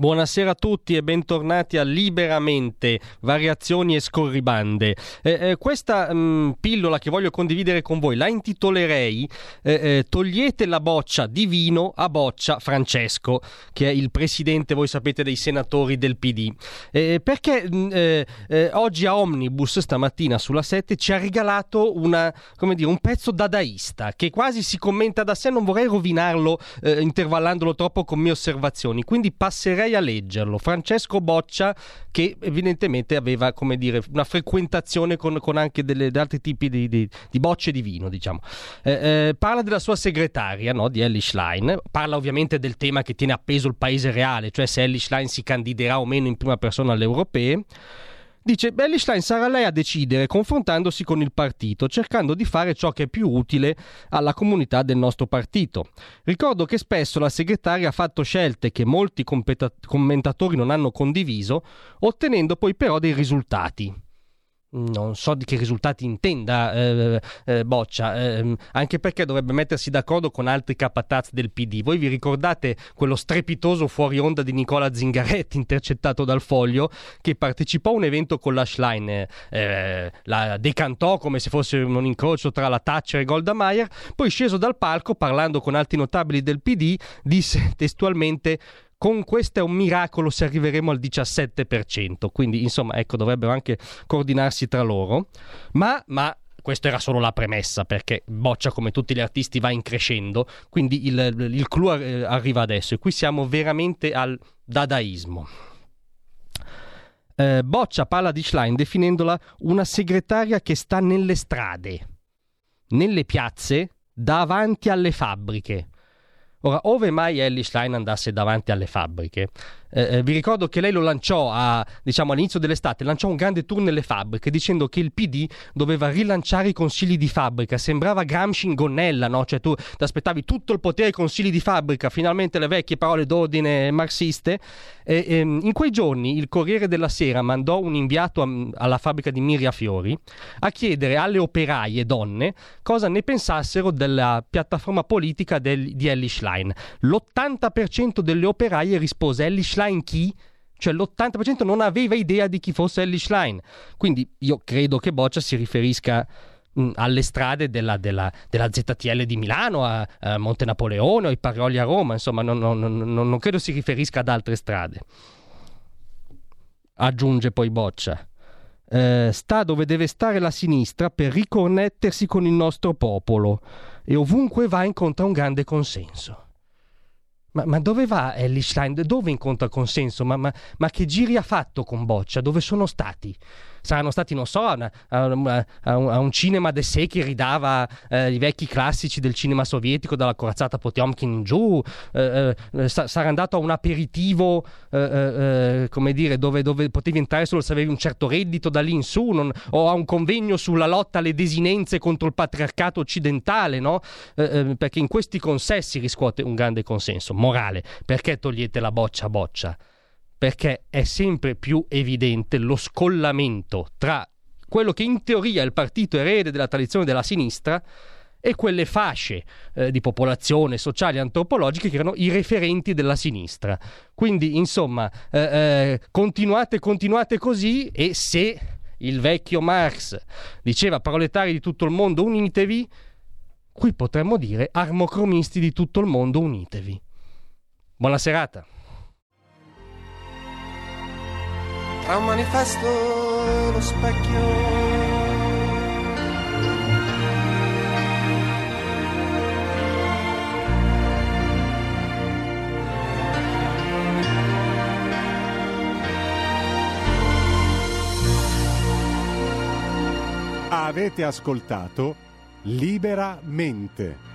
Buonasera a tutti e bentornati a Liberamente, variazioni e scorribande. Eh, eh, questa mh, mm, pillola che voglio condividere con voi la intitolerei eh, eh, Togliete la boccia di vino a boccia Francesco, che è il presidente, voi sapete, dei senatori del PD. Eh, perché mh, mm, eh, oggi a Omnibus, stamattina sulla 7, ci ha regalato una, dire, un pezzo dadaista che quasi si commenta da sé, non vorrei rovinarlo intervallandolo troppo con mie osservazioni, quindi passerei andai a leggerlo. Francesco Boccia, che evidentemente aveva come dire, una frequentazione con, con anche delle, altri tipi di, di, di, bocce di vino, diciamo. Eh, eh, parla della sua segretaria, no, di Ellie Schlein. Parla ovviamente del tema che tiene appeso il paese reale, cioè se Ellie Schlein si candiderà o meno in prima persona alle europee. Dice, Bellstein sarà lei a decidere confrontandosi con il partito, cercando di fare ciò che è più utile alla comunità del nostro partito. Ricordo che spesso la segretaria ha fatto scelte che molti commentatori non hanno condiviso, ottenendo poi però dei risultati non so di che risultati intenda eh, eh, Boccia, eh, anche perché dovrebbe mettersi d'accordo con altri capataz del PD. Voi vi ricordate quello strepitoso fuori onda di Nicola Zingaretti intercettato dal Foglio che partecipò a un evento con la Schlein, eh, la decantò come se fosse un incrocio tra la Thatcher e Golda Meir, poi sceso dal palco parlando con altri notabili del PD disse testualmente con questo è un miracolo se arriveremo al 17%, quindi insomma ecco dovrebbero anche coordinarsi tra loro, ma, ma questo era solo la premessa perché Boccia come tutti gli artisti va in crescendo, quindi il, il clou arriva adesso e qui siamo veramente al dadaismo. Eh, Boccia parla di Schlein definendola una segretaria che sta nelle strade, nelle piazze, davanti alle fabbriche. Ora, ove mai Ellie Schlein andasse davanti alle fabbriche, eh, eh, vi ricordo che lei lo lanciò a, diciamo, all'inizio dell'estate, lanciò un grande tour nelle fabbriche dicendo che il PD doveva rilanciare i consigli di fabbrica. Sembrava Gramsci in gonnella, no? Cioè tu ti aspettavi tutto il potere ai consigli di fabbrica, finalmente le vecchie parole d'ordine marxiste. E, e, ehm, in quei giorni il Corriere della Sera mandò un inviato a, alla fabbrica di Miriafiori a chiedere alle operaie donne cosa ne pensassero della piattaforma politica del, di Ellie Schlein. L'80% delle operaie rispose Ellie Schlein Schlein chi? Cioè l'80% non aveva idea di chi fosse Ellie Schlein. Quindi io credo che Boccia si riferisca mh, alle strade della, della, della, ZTL di Milano, a, a Monte Napoleone, ai Parioli a Roma, insomma non, non, non, non credo si riferisca ad altre strade. Aggiunge poi Boccia. Eh, sta dove deve stare la sinistra per riconnettersi con il nostro popolo e ovunque va incontra un grande consenso. Ma, ma, dove va Ellie Schlein? Dove incontra consenso? Ma, ma, ma, che giri ha fatto con Boccia? Dove sono stati? Saranno stati, non so, a, a, a, a un cinema de sé che ridava eh, i vecchi classici del cinema sovietico, dalla corazzata Potiomkin in giù, eh, eh, sarà andato a un aperitivo, eh, eh, eh, come dire, dove, dove, potevi entrare solo se avevi un certo reddito da lì in su, non, o a un convegno sulla lotta alle desinenze contro il patriarcato occidentale, no? perché in questi consessi riscuote un grande consenso morale. Perché togliete la boccia a boccia? Perché è sempre più evidente lo scollamento tra quello che in teoria è il partito erede della tradizione della sinistra e quelle fasce eh, di popolazione sociali e antropologiche che erano i referenti della sinistra. Quindi, insomma, eh, eh, continuate, continuate così e se il vecchio Marx diceva proletari di tutto il mondo unitevi, qui potremmo dire armocromisti di tutto il mondo unitevi. Buona serata. Tra un manifesto e lo specchio. Avete ascoltato Liberamente